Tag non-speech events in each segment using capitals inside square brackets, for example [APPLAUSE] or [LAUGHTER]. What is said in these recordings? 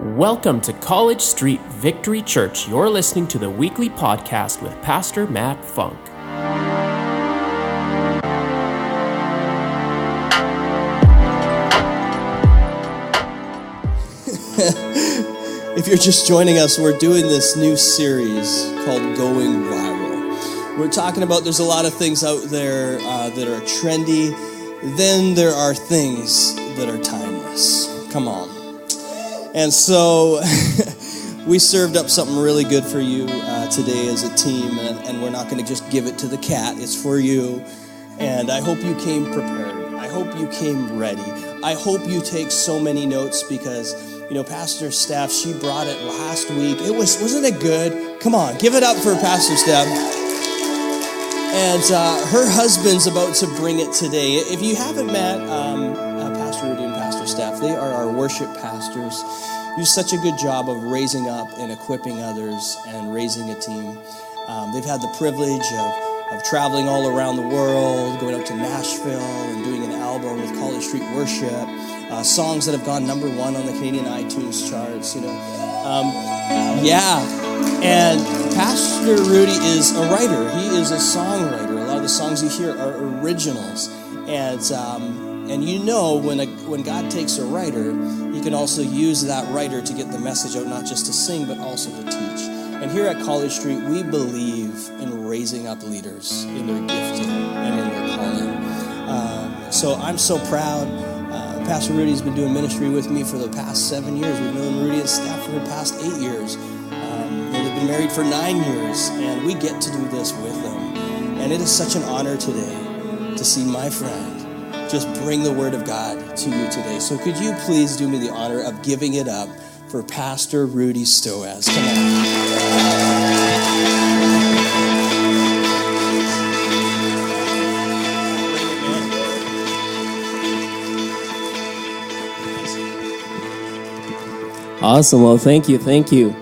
Welcome to College Street Victory Church. You're listening to the weekly podcast with Pastor Matt Funk. [LAUGHS] if you're just joining us, we're doing this new series called Going Viral. We're talking about there's a lot of things out there uh, that are trendy, then there are things that are timeless. Come on. And so [LAUGHS] we served up something really good for you uh, today as a team, and, and we're not going to just give it to the cat, it's for you. And I hope you came prepared. I hope you came ready. I hope you take so many notes because, you know, Pastor Steph, she brought it last week. It was, wasn't it good? Come on, give it up for Pastor Steph. And uh, her husband's about to bring it today. If you haven't met um, Steph, they are our worship pastors do such a good job of raising up and equipping others and raising a team. Um, they've had the privilege of, of traveling all around the world, going up to Nashville and doing an album with College Street Worship, uh, songs that have gone number one on the Canadian iTunes charts, you know. Um, yeah. And Pastor Rudy is a writer, he is a songwriter. A lot of the songs you hear are originals. And um, and you know when, a, when God takes a writer, he can also use that writer to get the message out, not just to sing, but also to teach. And here at College Street, we believe in raising up leaders in their gifting and in their calling. Um, so I'm so proud. Uh, Pastor Rudy's been doing ministry with me for the past seven years. We've known Rudy and Steph for the past eight years. Um, they've been married for nine years, and we get to do this with them. And it is such an honor today to see my friend just bring the word of God to you today. So could you please do me the honor of giving it up for Pastor Rudy Stoaz? Come on. Awesome. Well, thank you. Thank you.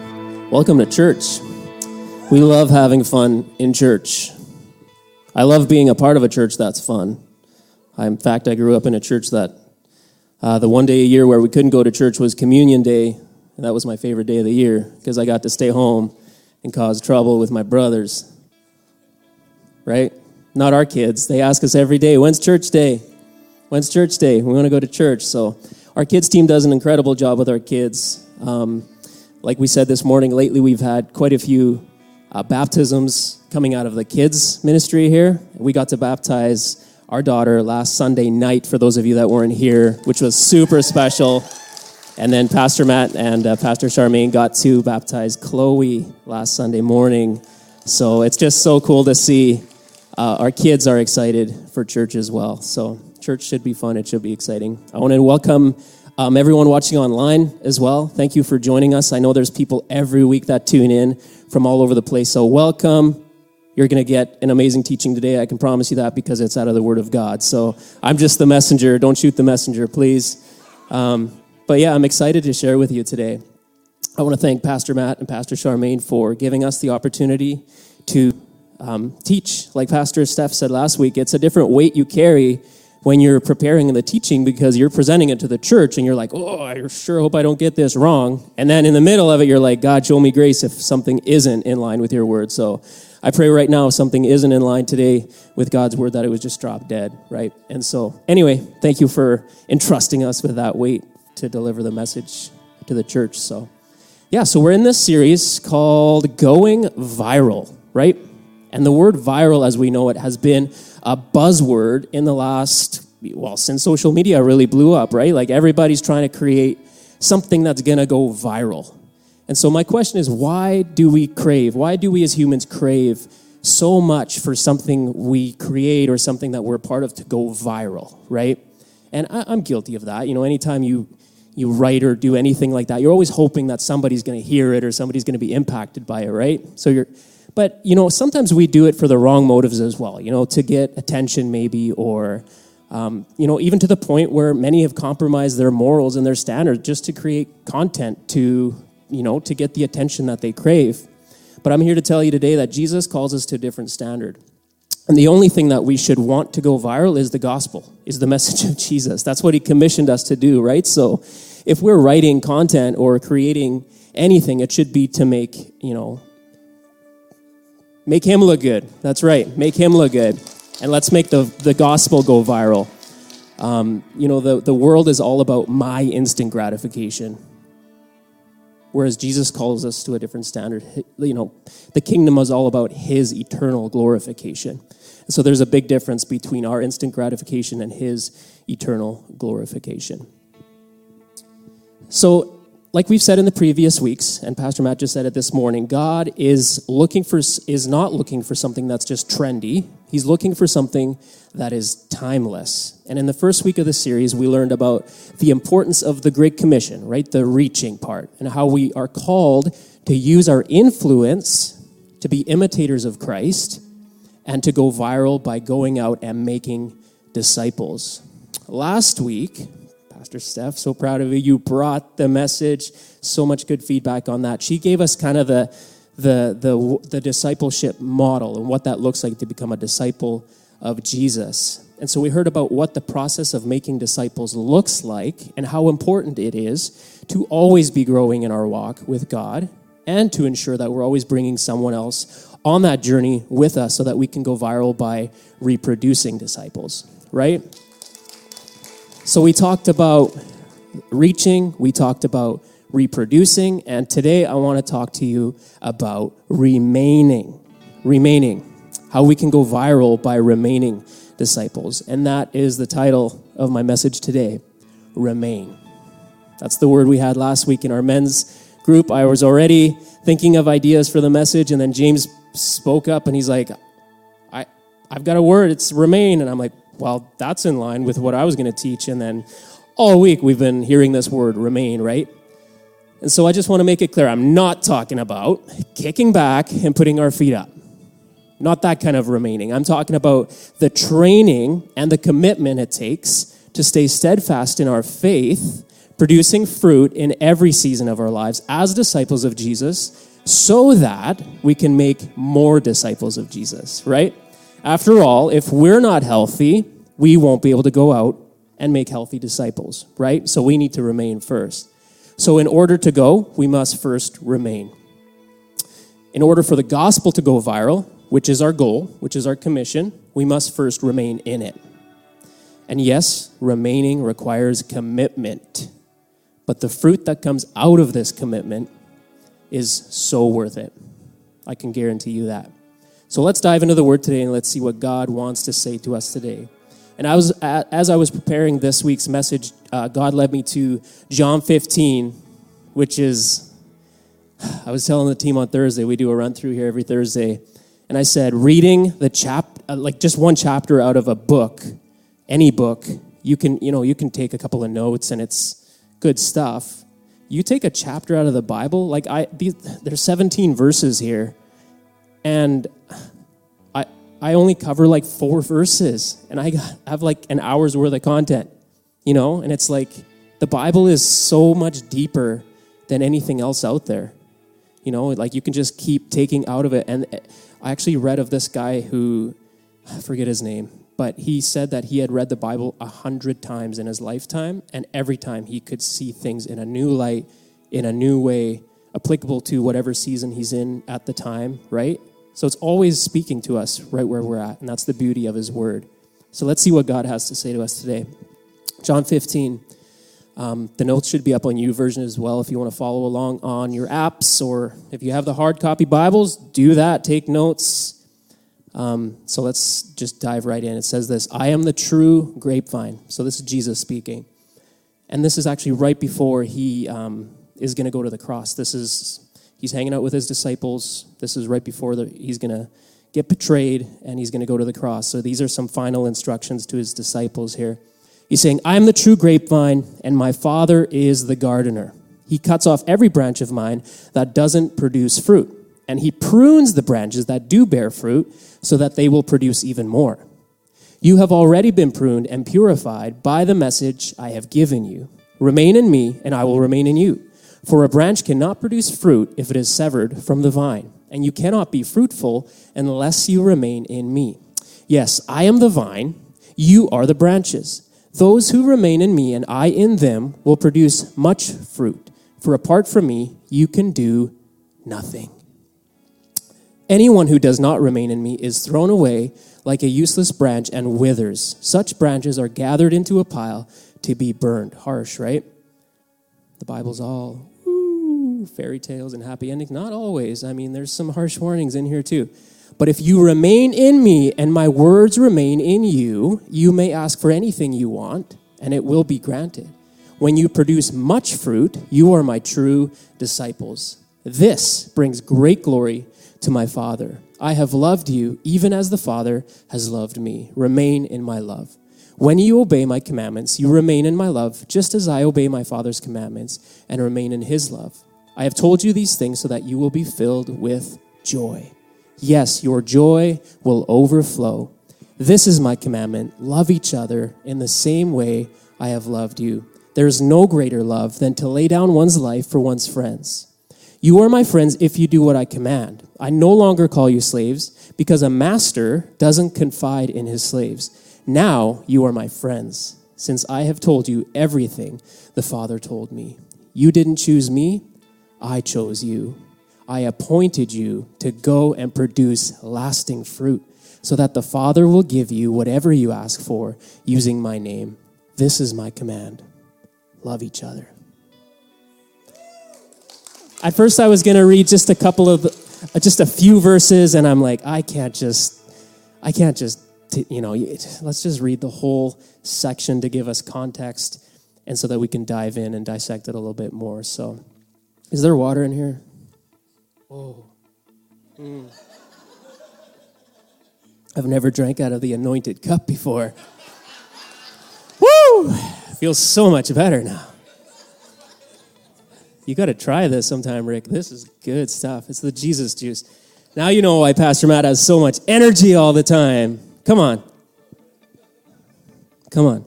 Welcome to church. We love having fun in church. I love being a part of a church that's fun. I, in fact, I grew up in a church that uh, the one day a year where we couldn't go to church was Communion Day, and that was my favorite day of the year because I got to stay home and cause trouble with my brothers. Right? Not our kids. They ask us every day, when's church day? When's church day? We want to go to church. So our kids team does an incredible job with our kids. Um, like we said this morning, lately we've had quite a few uh, baptisms coming out of the kids ministry here. We got to baptize our daughter last Sunday night, for those of you that weren't here, which was super special. And then Pastor Matt and uh, Pastor Charmaine got to baptize Chloe last Sunday morning. So it's just so cool to see. Uh, our kids are excited for church as well. So church should be fun. It should be exciting. I want to welcome um, everyone watching online as well. Thank you for joining us. I know there's people every week that tune in from all over the place. So welcome. You're going to get an amazing teaching today. I can promise you that because it's out of the Word of God. So I'm just the messenger. Don't shoot the messenger, please. Um, but yeah, I'm excited to share with you today. I want to thank Pastor Matt and Pastor Charmaine for giving us the opportunity to um, teach. Like Pastor Steph said last week, it's a different weight you carry when you're preparing the teaching because you're presenting it to the church and you're like, oh, I sure hope I don't get this wrong. And then in the middle of it, you're like, God, show me grace if something isn't in line with your word. So I pray right now if something isn't in line today with God's word that it was just drop dead, right? And so, anyway, thank you for entrusting us with that weight to deliver the message to the church. So, yeah, so we're in this series called Going Viral, right? And the word viral, as we know it, has been a buzzword in the last, well, since social media really blew up, right? Like everybody's trying to create something that's going to go viral. And so, my question is why do we crave? Why do we as humans crave so much for something we create or something that we're part of to go viral, right? And I, am guilty of that. You know, anytime you you write or do anything like that, you're always hoping that somebody's going to hear it or somebody's going to be impacted by it, right? So you're, but you know, sometimes we do it for the wrong motives as well. You know, to get attention maybe, or um, you know, even to the point where many have compromised their morals and their standards just to create content to you know, to get the attention that they crave. But I'm here to tell you today that Jesus calls us to a different standard. And the only thing that we should want to go viral is the gospel, is the [LAUGHS] message of Jesus. That's what he commissioned us to do, right? So if we're writing content or creating anything, it should be to make, you know, make him look good. That's right. Make him look good. And let's make the, the gospel go viral. Um, you know, the, the world is all about my instant gratification. Whereas Jesus calls us to a different standard. You know, the kingdom is all about his eternal glorification. And so there's a big difference between our instant gratification and his eternal glorification. So like we've said in the previous weeks, and Pastor Matt just said it this morning, God is looking for is not looking for something that's just trendy. He's looking for something that is timeless. And in the first week of the series, we learned about the importance of the Great Commission, right? The reaching part, and how we are called to use our influence to be imitators of Christ and to go viral by going out and making disciples. Last week, Pastor Steph, so proud of you. You brought the message. So much good feedback on that. She gave us kind of the, the, the, the discipleship model and what that looks like to become a disciple of Jesus. And so we heard about what the process of making disciples looks like and how important it is to always be growing in our walk with God and to ensure that we're always bringing someone else on that journey with us so that we can go viral by reproducing disciples, right? So we talked about reaching, we talked about reproducing, and today I want to talk to you about remaining. Remaining. How we can go viral by remaining disciples. And that is the title of my message today Remain. That's the word we had last week in our men's group. I was already thinking of ideas for the message, and then James spoke up and he's like, I, I've got a word, it's remain. And I'm like, well, that's in line with what I was going to teach. And then all week we've been hearing this word remain, right? And so I just want to make it clear I'm not talking about kicking back and putting our feet up. Not that kind of remaining. I'm talking about the training and the commitment it takes to stay steadfast in our faith, producing fruit in every season of our lives as disciples of Jesus, so that we can make more disciples of Jesus, right? After all, if we're not healthy, we won't be able to go out and make healthy disciples, right? So we need to remain first. So, in order to go, we must first remain. In order for the gospel to go viral, which is our goal, which is our commission, we must first remain in it. And yes, remaining requires commitment. But the fruit that comes out of this commitment is so worth it. I can guarantee you that. So let's dive into the word today and let's see what God wants to say to us today. And I was, as I was preparing this week's message, uh, God led me to John 15, which is, [SIGHS] I was telling the team on Thursday, we do a run through here every Thursday. And I said, reading the chap, uh, like just one chapter out of a book, any book, you can, you know, you can take a couple of notes and it's good stuff. You take a chapter out of the Bible, like I, these, there's 17 verses here and I I only cover like four verses, and I have like an hour's worth of content, you know. And it's like the Bible is so much deeper than anything else out there, you know. Like you can just keep taking out of it. And I actually read of this guy who I forget his name, but he said that he had read the Bible a hundred times in his lifetime, and every time he could see things in a new light, in a new way, applicable to whatever season he's in at the time, right? So it's always speaking to us right where we're at, and that's the beauty of His Word. So let's see what God has to say to us today. John 15. Um, the notes should be up on YouVersion as well if you want to follow along on your apps, or if you have the hard copy Bibles, do that. Take notes. Um, so let's just dive right in. It says this I am the true grapevine. So this is Jesus speaking. And this is actually right before he um, is going to go to the cross. This is He's hanging out with his disciples. This is right before the, he's going to get betrayed and he's going to go to the cross. So these are some final instructions to his disciples here. He's saying, I am the true grapevine, and my Father is the gardener. He cuts off every branch of mine that doesn't produce fruit, and he prunes the branches that do bear fruit so that they will produce even more. You have already been pruned and purified by the message I have given you. Remain in me, and I will remain in you. For a branch cannot produce fruit if it is severed from the vine, and you cannot be fruitful unless you remain in me. Yes, I am the vine, you are the branches. Those who remain in me and I in them will produce much fruit, for apart from me, you can do nothing. Anyone who does not remain in me is thrown away like a useless branch and withers. Such branches are gathered into a pile to be burned. Harsh, right? The Bible's all woo, fairy tales and happy endings. Not always. I mean, there's some harsh warnings in here too. But if you remain in me and my words remain in you, you may ask for anything you want, and it will be granted. When you produce much fruit, you are my true disciples. This brings great glory to my Father. I have loved you even as the Father has loved me. Remain in my love. When you obey my commandments, you remain in my love, just as I obey my Father's commandments and remain in his love. I have told you these things so that you will be filled with joy. Yes, your joy will overflow. This is my commandment love each other in the same way I have loved you. There is no greater love than to lay down one's life for one's friends. You are my friends if you do what I command. I no longer call you slaves because a master doesn't confide in his slaves. Now you are my friends, since I have told you everything the Father told me. You didn't choose me, I chose you. I appointed you to go and produce lasting fruit, so that the Father will give you whatever you ask for using my name. This is my command love each other. At first, I was going to read just a couple of, uh, just a few verses, and I'm like, I can't just, I can't just you know, let's just read the whole section to give us context and so that we can dive in and dissect it a little bit more. So, is there water in here? Oh. Mm. I've never drank out of the anointed cup before. Woo! Feels so much better now. You got to try this sometime, Rick. This is good stuff. It's the Jesus juice. Now you know why Pastor Matt has so much energy all the time. Come on. Come on.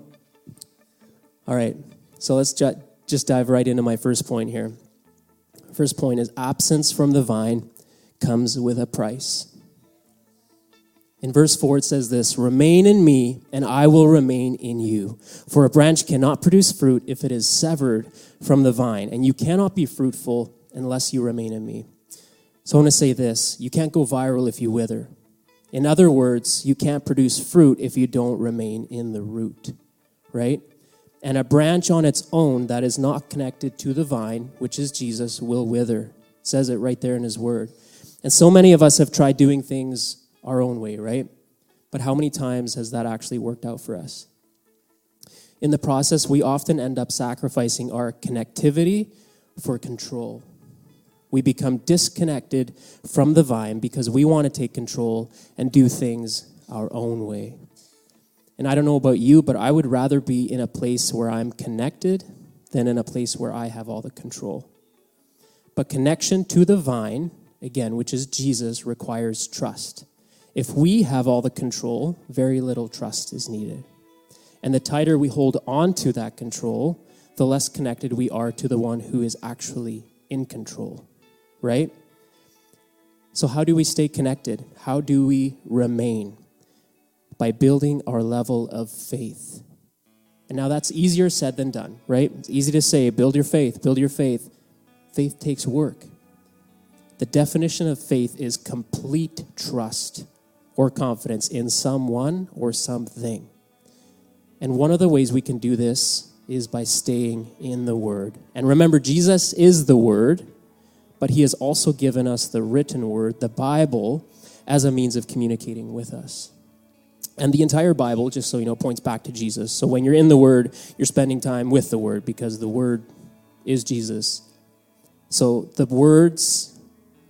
All right. So let's ju- just dive right into my first point here. First point is absence from the vine comes with a price. In verse 4, it says this Remain in me, and I will remain in you. For a branch cannot produce fruit if it is severed from the vine, and you cannot be fruitful unless you remain in me. So I want to say this you can't go viral if you wither. In other words, you can't produce fruit if you don't remain in the root, right? And a branch on its own that is not connected to the vine, which is Jesus, will wither. It says it right there in his word. And so many of us have tried doing things our own way, right? But how many times has that actually worked out for us? In the process, we often end up sacrificing our connectivity for control. We become disconnected from the vine because we want to take control and do things our own way. And I don't know about you, but I would rather be in a place where I'm connected than in a place where I have all the control. But connection to the vine, again, which is Jesus, requires trust. If we have all the control, very little trust is needed. And the tighter we hold on to that control, the less connected we are to the one who is actually in control right? So, how do we stay connected? How do we remain? By building our level of faith. And now that's easier said than done, right? It's easy to say, build your faith, build your faith. Faith takes work. The definition of faith is complete trust or confidence in someone or something. And one of the ways we can do this is by staying in the Word. And remember, Jesus is the Word but He has also given us the written word, the Bible, as a means of communicating with us. And the entire Bible, just so you know, points back to Jesus. So when you're in the Word, you're spending time with the Word because the Word is Jesus. So the words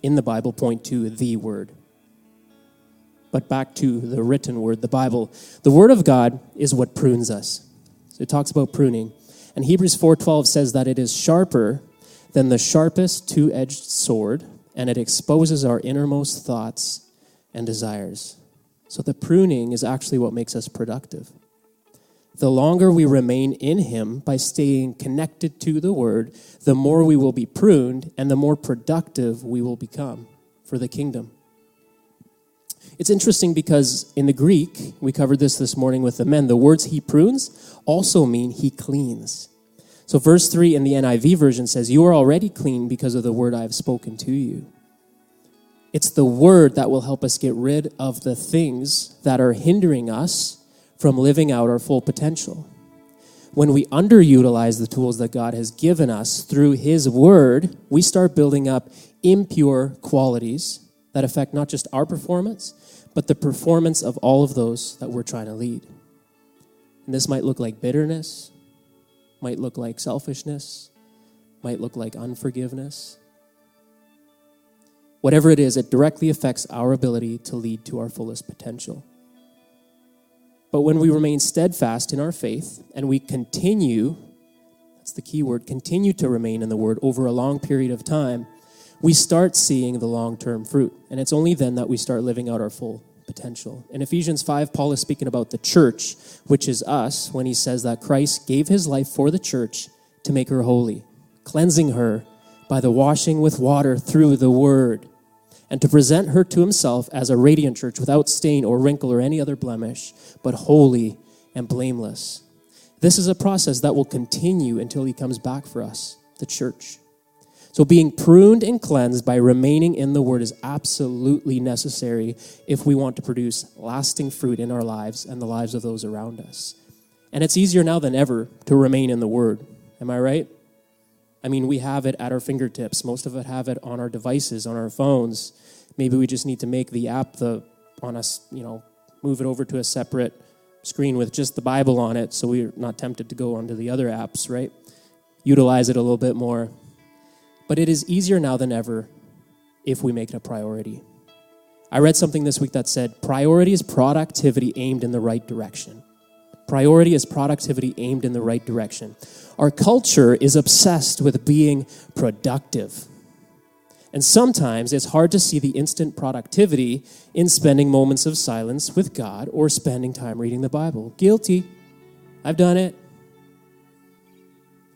in the Bible point to the Word. But back to the written Word, the Bible. The Word of God is what prunes us. So it talks about pruning. And Hebrews 4:12 says that it is sharper than the sharpest two edged sword, and it exposes our innermost thoughts and desires. So the pruning is actually what makes us productive. The longer we remain in Him by staying connected to the Word, the more we will be pruned and the more productive we will become for the kingdom. It's interesting because in the Greek, we covered this this morning with the men, the words he prunes also mean he cleans. So, verse 3 in the NIV version says, You are already clean because of the word I have spoken to you. It's the word that will help us get rid of the things that are hindering us from living out our full potential. When we underutilize the tools that God has given us through His word, we start building up impure qualities that affect not just our performance, but the performance of all of those that we're trying to lead. And this might look like bitterness, might look like selfishness, might look like unforgiveness. Whatever it is, it directly affects our ability to lead to our fullest potential. But when we remain steadfast in our faith and we continue, that's the key word, continue to remain in the word over a long period of time, we start seeing the long term fruit. And it's only then that we start living out our full potential. In Ephesians 5, Paul is speaking about the church, which is us, when he says that Christ gave his life for the church to make her holy, cleansing her by the washing with water through the word, and to present her to himself as a radiant church without stain or wrinkle or any other blemish, but holy and blameless. This is a process that will continue until he comes back for us, the church. So, being pruned and cleansed by remaining in the Word is absolutely necessary if we want to produce lasting fruit in our lives and the lives of those around us. And it's easier now than ever to remain in the Word. Am I right? I mean, we have it at our fingertips. Most of it have it on our devices, on our phones. Maybe we just need to make the app the on us, you know, move it over to a separate screen with just the Bible on it so we're not tempted to go onto the other apps, right? Utilize it a little bit more. But it is easier now than ever if we make it a priority. I read something this week that said priority is productivity aimed in the right direction. Priority is productivity aimed in the right direction. Our culture is obsessed with being productive. And sometimes it's hard to see the instant productivity in spending moments of silence with God or spending time reading the Bible. Guilty. I've done it.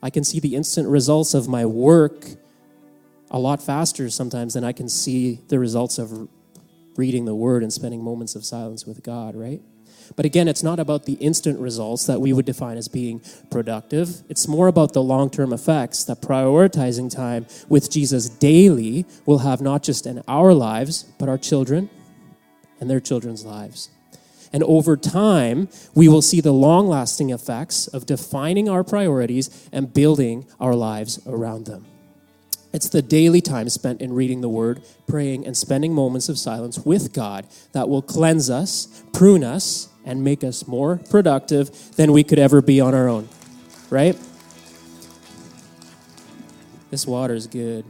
I can see the instant results of my work a lot faster sometimes than I can see the results of reading the Word and spending moments of silence with God, right? But again, it's not about the instant results that we would define as being productive. It's more about the long term effects that prioritizing time with Jesus daily will have not just in our lives, but our children and their children's lives. And over time, we will see the long lasting effects of defining our priorities and building our lives around them. It's the daily time spent in reading the Word, praying, and spending moments of silence with God that will cleanse us, prune us, and make us more productive than we could ever be on our own. Right? This water is good.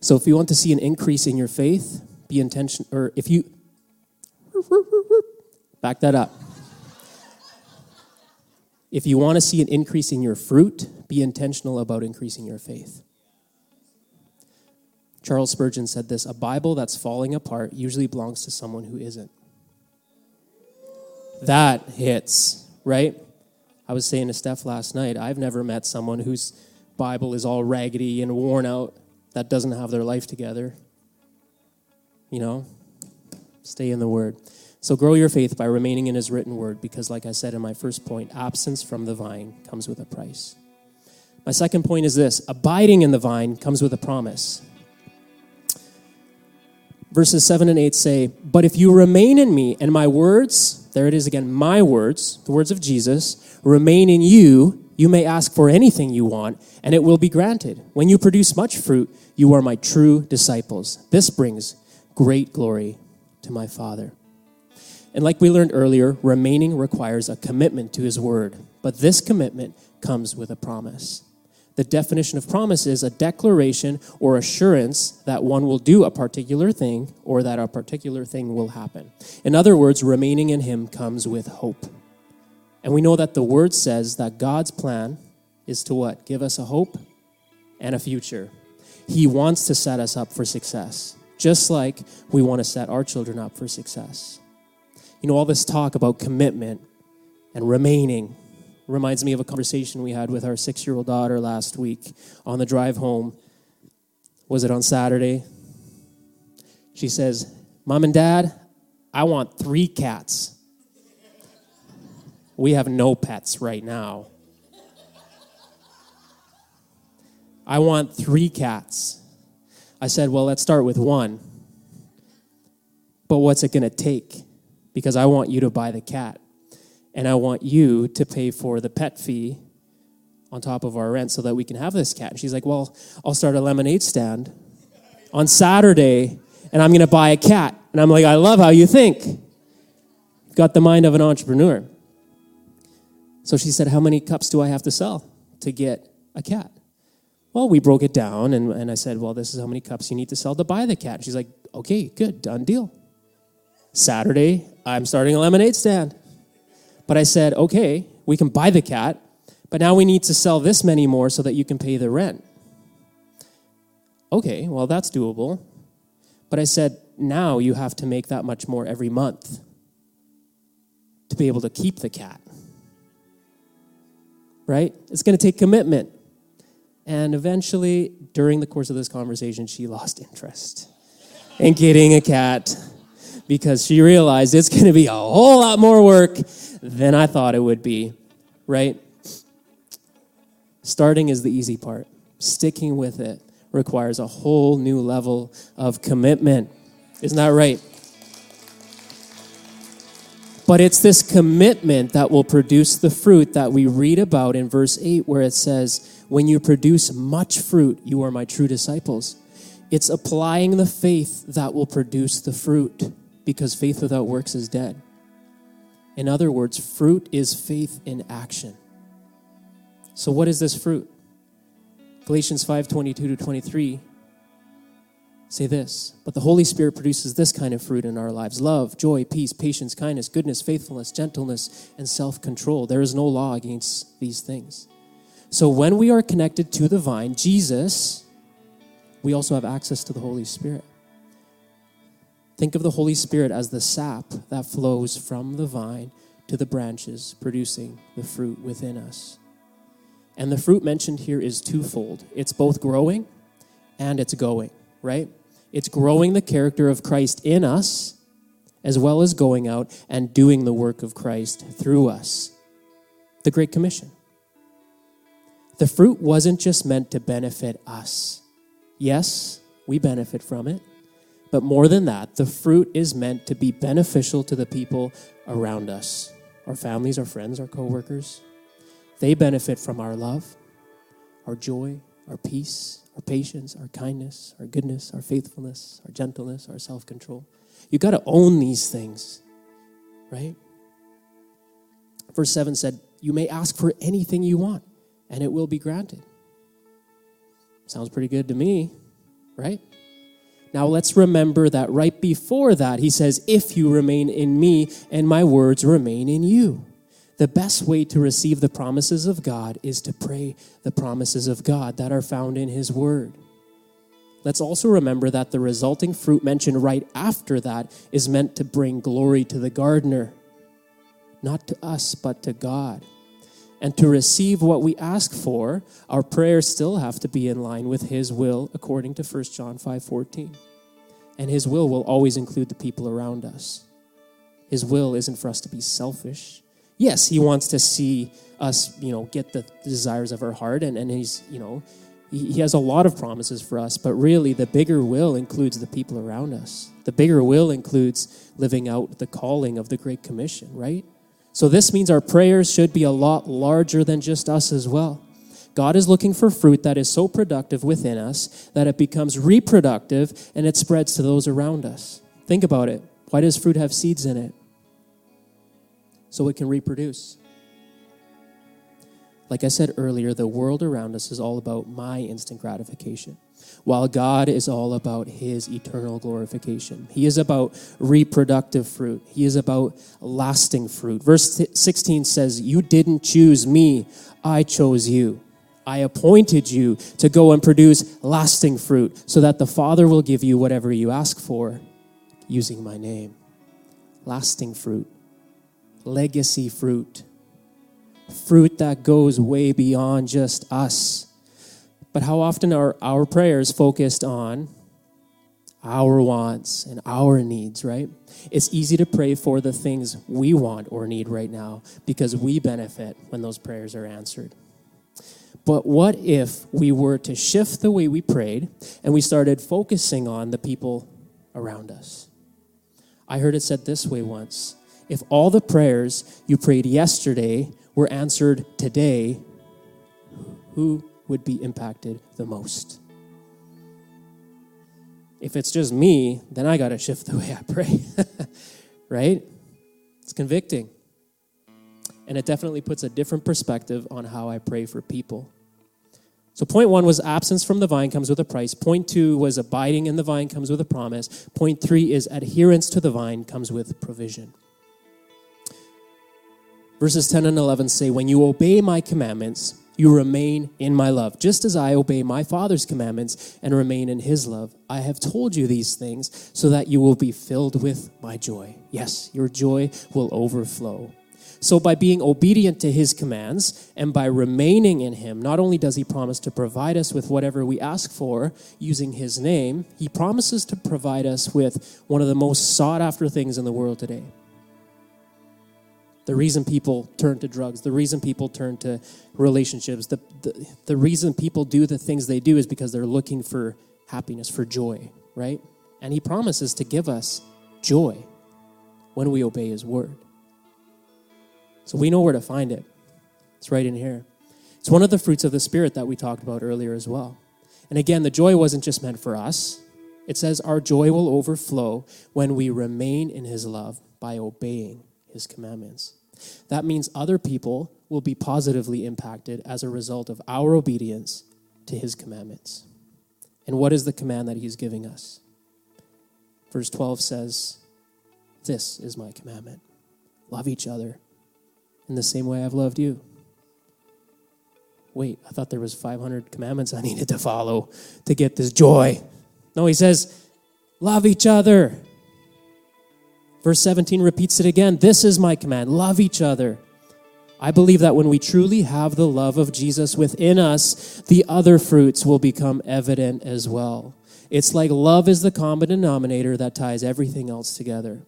So if you want to see an increase in your faith, be intentional or if you back that up. If you want to see an increase in your fruit, be intentional about increasing your faith. Charles Spurgeon said this A Bible that's falling apart usually belongs to someone who isn't. That hits, right? I was saying to Steph last night, I've never met someone whose Bible is all raggedy and worn out that doesn't have their life together. You know, stay in the Word. So grow your faith by remaining in his written word, because, like I said in my first point, absence from the vine comes with a price. My second point is this abiding in the vine comes with a promise. Verses 7 and 8 say, But if you remain in me and my words, there it is again, my words, the words of Jesus, remain in you, you may ask for anything you want, and it will be granted. When you produce much fruit, you are my true disciples. This brings great glory to my Father. And like we learned earlier, remaining requires a commitment to his word. But this commitment comes with a promise. The definition of promise is a declaration or assurance that one will do a particular thing or that a particular thing will happen. In other words, remaining in him comes with hope. And we know that the word says that God's plan is to what? Give us a hope and a future. He wants to set us up for success, just like we want to set our children up for success. You know, all this talk about commitment and remaining reminds me of a conversation we had with our six year old daughter last week on the drive home. Was it on Saturday? She says, Mom and Dad, I want three cats. We have no pets right now. I want three cats. I said, Well, let's start with one. But what's it going to take? Because I want you to buy the cat. And I want you to pay for the pet fee on top of our rent so that we can have this cat. And she's like, Well, I'll start a lemonade stand on Saturday and I'm going to buy a cat. And I'm like, I love how you think. You've got the mind of an entrepreneur. So she said, How many cups do I have to sell to get a cat? Well, we broke it down, and, and I said, Well, this is how many cups you need to sell to buy the cat. She's like, Okay, good, done deal. Saturday, I'm starting a lemonade stand. But I said, Okay, we can buy the cat, but now we need to sell this many more so that you can pay the rent. Okay, well, that's doable. But I said, Now you have to make that much more every month to be able to keep the cat. Right? It's going to take commitment. And eventually, during the course of this conversation, she lost interest in getting a cat because she realized it's going to be a whole lot more work than I thought it would be, right? Starting is the easy part, sticking with it requires a whole new level of commitment. Isn't that right? But it's this commitment that will produce the fruit that we read about in verse 8, where it says, When you produce much fruit, you are my true disciples. It's applying the faith that will produce the fruit, because faith without works is dead. In other words, fruit is faith in action. So, what is this fruit? Galatians 5 22 to 23 say this But the Holy Spirit produces this kind of fruit in our lives love, joy, peace, patience, kindness, goodness, faithfulness, gentleness, and self control. There is no law against these things. So when we are connected to the vine, Jesus, we also have access to the Holy Spirit. Think of the Holy Spirit as the sap that flows from the vine to the branches, producing the fruit within us. And the fruit mentioned here is twofold it's both growing and it's going, right? It's growing the character of Christ in us, as well as going out and doing the work of Christ through us. The Great Commission. The fruit wasn't just meant to benefit us. Yes, we benefit from it. But more than that, the fruit is meant to be beneficial to the people around us our families, our friends, our coworkers. They benefit from our love, our joy, our peace, our patience, our kindness, our goodness, our faithfulness, our gentleness, our self control. You've got to own these things, right? Verse 7 said, You may ask for anything you want, and it will be granted. Sounds pretty good to me, right? Now let's remember that right before that, he says, If you remain in me and my words remain in you. The best way to receive the promises of God is to pray the promises of God that are found in his word. Let's also remember that the resulting fruit mentioned right after that is meant to bring glory to the gardener, not to us, but to God. And to receive what we ask for, our prayers still have to be in line with his will according to 1 John 5:14. And his will will always include the people around us. His will isn't for us to be selfish. Yes, he wants to see us, you know, get the desires of our heart and, and he's, you know, he, he has a lot of promises for us, but really the bigger will includes the people around us. The bigger will includes living out the calling of the Great Commission, right? So this means our prayers should be a lot larger than just us as well. God is looking for fruit that is so productive within us that it becomes reproductive and it spreads to those around us. Think about it. Why does fruit have seeds in it? So it can reproduce. Like I said earlier, the world around us is all about my instant gratification, while God is all about his eternal glorification. He is about reproductive fruit, he is about lasting fruit. Verse 16 says, You didn't choose me, I chose you. I appointed you to go and produce lasting fruit so that the Father will give you whatever you ask for using my name. Lasting fruit, legacy fruit fruit that goes way beyond just us. But how often are our prayers focused on our wants and our needs, right? It's easy to pray for the things we want or need right now because we benefit when those prayers are answered. But what if we were to shift the way we prayed and we started focusing on the people around us? I heard it said this way once if all the prayers you prayed yesterday were answered today, who would be impacted the most? If it's just me, then I got to shift the way I pray, [LAUGHS] right? It's convicting. And it definitely puts a different perspective on how I pray for people. So, point one was absence from the vine comes with a price. Point two was abiding in the vine comes with a promise. Point three is adherence to the vine comes with provision. Verses 10 and 11 say, When you obey my commandments, you remain in my love, just as I obey my Father's commandments and remain in his love. I have told you these things so that you will be filled with my joy. Yes, your joy will overflow. So, by being obedient to his commands and by remaining in him, not only does he promise to provide us with whatever we ask for using his name, he promises to provide us with one of the most sought after things in the world today the reason people turn to drugs, the reason people turn to relationships, the, the, the reason people do the things they do is because they're looking for happiness, for joy, right? And He promises to give us joy when we obey His word. So we know where to find it. It's right in here. It's one of the fruits of the Spirit that we talked about earlier as well. And again, the joy wasn't just meant for us. It says our joy will overflow when we remain in His love by obeying His commandments. That means other people will be positively impacted as a result of our obedience to his commandments. And what is the command that he's giving us? Verse 12 says, This is my commandment love each other in the same way I've loved you. Wait, I thought there was 500 commandments I [LAUGHS] needed to follow to get this joy. No, he says, love each other Verse 17 repeats it again This is my command love each other. I believe that when we truly have the love of Jesus within us, the other fruits will become evident as well. It's like love is the common denominator that ties everything else together.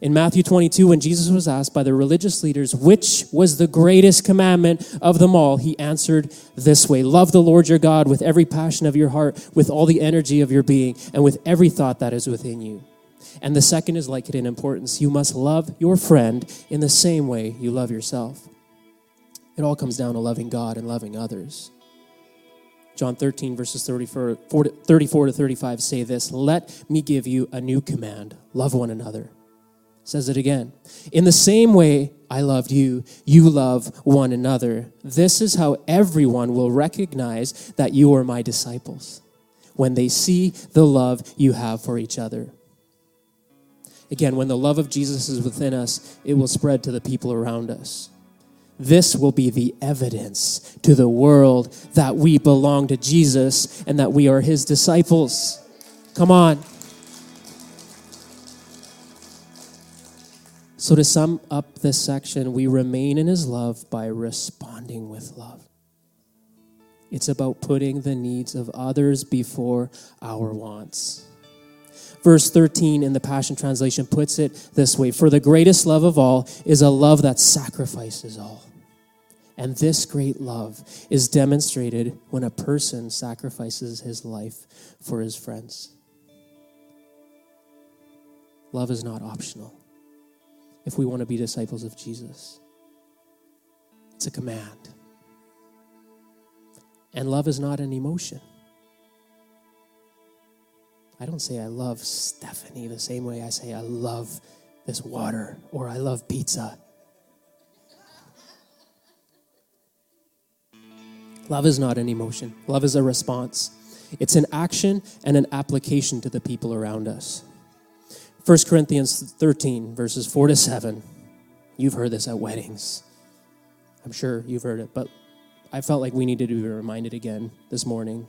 In Matthew 22, when Jesus was asked by the religious leaders which was the greatest commandment of them all, he answered this way Love the Lord your God with every passion of your heart, with all the energy of your being, and with every thought that is within you. And the second is like it in importance. You must love your friend in the same way you love yourself. It all comes down to loving God and loving others. John 13, verses 34, 34 to 35 say this Let me give you a new command love one another. Says it again. In the same way I loved you, you love one another. This is how everyone will recognize that you are my disciples when they see the love you have for each other. Again, when the love of Jesus is within us, it will spread to the people around us. This will be the evidence to the world that we belong to Jesus and that we are his disciples. Come on. So, to sum up this section, we remain in his love by responding with love. It's about putting the needs of others before our wants. Verse 13 in the Passion Translation puts it this way For the greatest love of all is a love that sacrifices all. And this great love is demonstrated when a person sacrifices his life for his friends. Love is not optional if we want to be disciples of Jesus, it's a command. And love is not an emotion. I don't say I love Stephanie the same way I say I love this water or I love pizza. Love is not an emotion, love is a response. It's an action and an application to the people around us. 1 Corinthians 13, verses 4 to 7. You've heard this at weddings. I'm sure you've heard it, but I felt like we needed to be reminded again this morning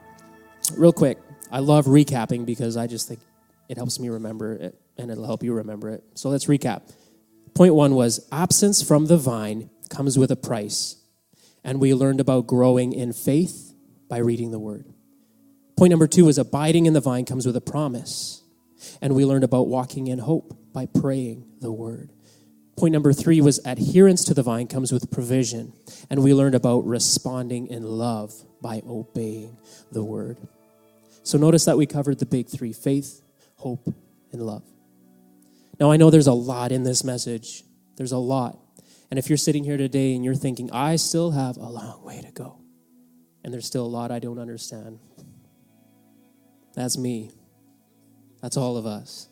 real quick, I love recapping because I just think it helps me remember it and it'll help you remember it. So let's recap. Point one was absence from the vine comes with a price. And we learned about growing in faith by reading the word. Point number two is abiding in the vine comes with a promise. And we learned about walking in hope by praying the word. Point number three was adherence to the vine comes with provision. And we learned about responding in love by obeying the word. So notice that we covered the big three faith, hope, and love. Now, I know there's a lot in this message. There's a lot. And if you're sitting here today and you're thinking, I still have a long way to go, and there's still a lot I don't understand, that's me. That's all of us.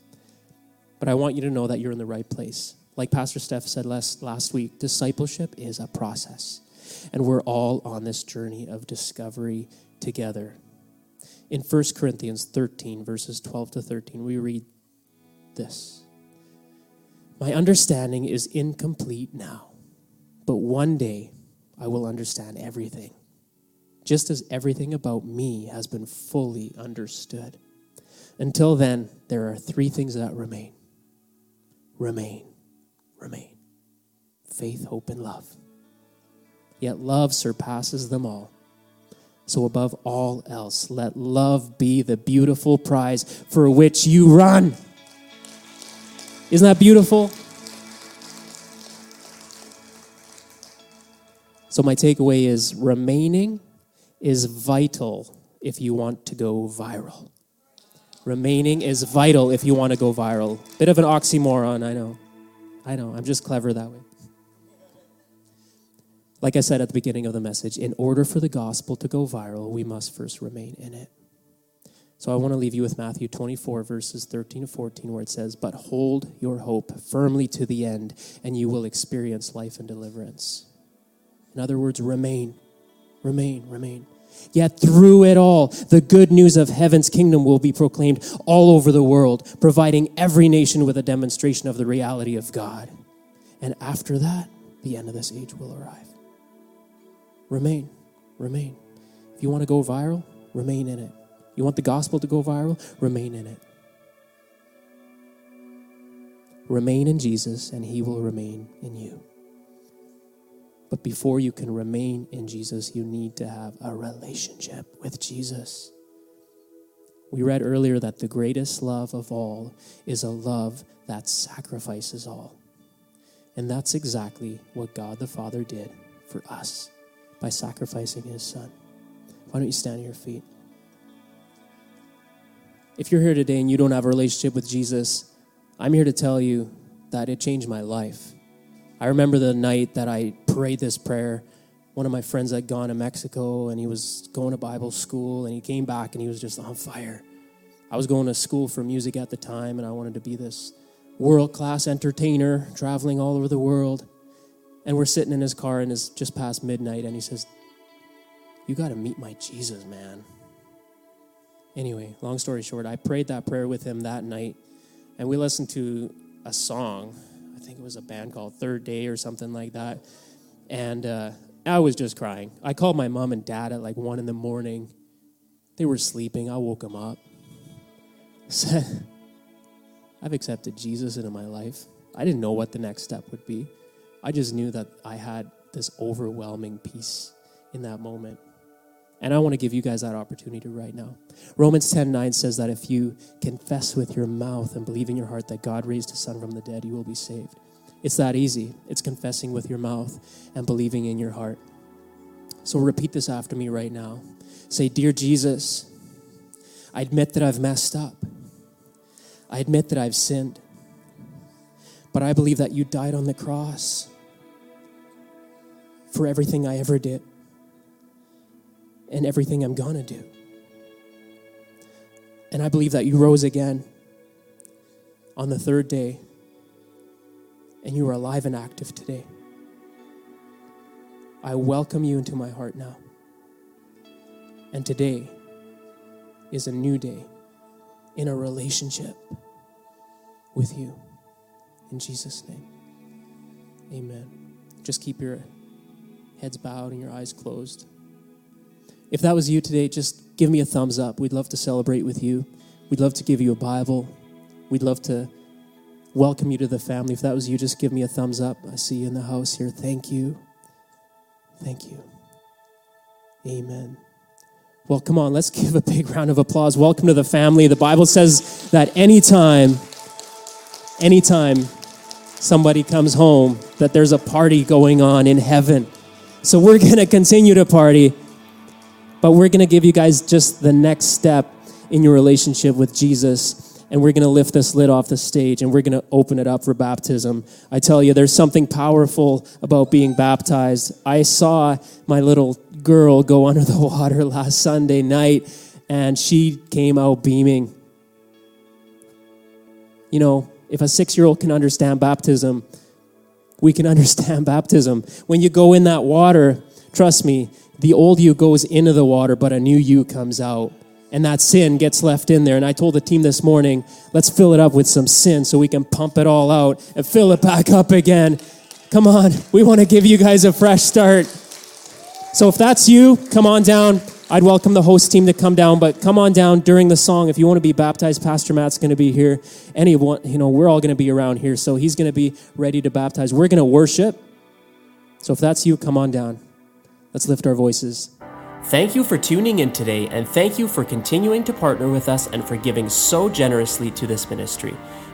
But I want you to know that you're in the right place. Like Pastor Steph said last, last week, discipleship is a process. And we're all on this journey of discovery together. In 1 Corinthians 13, verses 12 to 13, we read this My understanding is incomplete now, but one day I will understand everything, just as everything about me has been fully understood. Until then, there are three things that remain remain, remain faith, hope, and love. Yet love surpasses them all. So, above all else, let love be the beautiful prize for which you run. Isn't that beautiful? So, my takeaway is remaining is vital if you want to go viral. Remaining is vital if you want to go viral. Bit of an oxymoron, I know. I know, I'm just clever that way. Like I said at the beginning of the message, in order for the gospel to go viral, we must first remain in it. So I want to leave you with Matthew 24, verses 13 to 14, where it says, But hold your hope firmly to the end, and you will experience life and deliverance. In other words, remain, remain, remain. Yet through it all, the good news of heaven's kingdom will be proclaimed all over the world, providing every nation with a demonstration of the reality of God. And after that, the end of this age will arrive. Remain, remain. If you want to go viral, remain in it. You want the gospel to go viral, remain in it. Remain in Jesus, and he will remain in you. But before you can remain in Jesus, you need to have a relationship with Jesus. We read earlier that the greatest love of all is a love that sacrifices all. And that's exactly what God the Father did for us by sacrificing his son. Why don't you stand on your feet? If you're here today and you don't have a relationship with Jesus, I'm here to tell you that it changed my life. I remember the night that I prayed this prayer. One of my friends had gone to Mexico and he was going to Bible school and he came back and he was just on fire. I was going to school for music at the time and I wanted to be this world class entertainer traveling all over the world. And we're sitting in his car and it's just past midnight and he says, You got to meet my Jesus, man. Anyway, long story short, I prayed that prayer with him that night and we listened to a song I think it was a band called Third Day or something like that. And uh, I was just crying. I called my mom and dad at like one in the morning. They were sleeping. I woke them up. Said, [LAUGHS] I've accepted Jesus into my life. I didn't know what the next step would be. I just knew that I had this overwhelming peace in that moment. And I want to give you guys that opportunity right now. Romans 10 9 says that if you confess with your mouth and believe in your heart that God raised his son from the dead, you will be saved. It's that easy. It's confessing with your mouth and believing in your heart. So repeat this after me right now. Say, Dear Jesus, I admit that I've messed up. I admit that I've sinned. But I believe that you died on the cross for everything I ever did and everything I'm to do. And I believe that you rose again on the third day and you are alive and active today. I welcome you into my heart now. And today is a new day in a relationship with you. In Jesus' name, amen. Just keep your heads bowed and your eyes closed. If that was you today, just give me a thumbs up. We'd love to celebrate with you. We'd love to give you a Bible. We'd love to welcome you to the family. If that was you, just give me a thumbs up. I see you in the house here. Thank you. Thank you. Amen. Well, come on, let's [LAUGHS] give a big round of applause. Welcome to the family. The Bible says that anytime, anytime somebody comes home, that there's a party going on in heaven. So we're [LAUGHS] going to continue to party, but we're going to give you guys just the next step in your relationship with Jesus and we're going to lift this lid off the stage and we're going to open it up for baptism. I tell you, there's something powerful about being baptized. I saw my little girl go [LAUGHS] under the water last Sunday night and she came out beaming. You know, if a six year old can understand baptism, we can [LAUGHS] understand baptism. When you go in that water, trust me, the old you goes into the water, but a new you comes out and that sin gets left in there. And I told the team this morning, let's fill it up with some sin so we can pump it all out and fill it back up again. Come on, we want to give you guys a fresh start. So if that's you, come on down. I'd welcome the host team to come down, but come on down during the song. If you want to be baptized, Pastor Matt's going to be here. Anyone, you know, we're all going to be around here, so he's going to be ready to baptize. We're going to worship. So if that's you, come on down. Let's lift our voices. Thank you for tuning in today, and thank you for continuing to partner with us and for giving so generously to this ministry.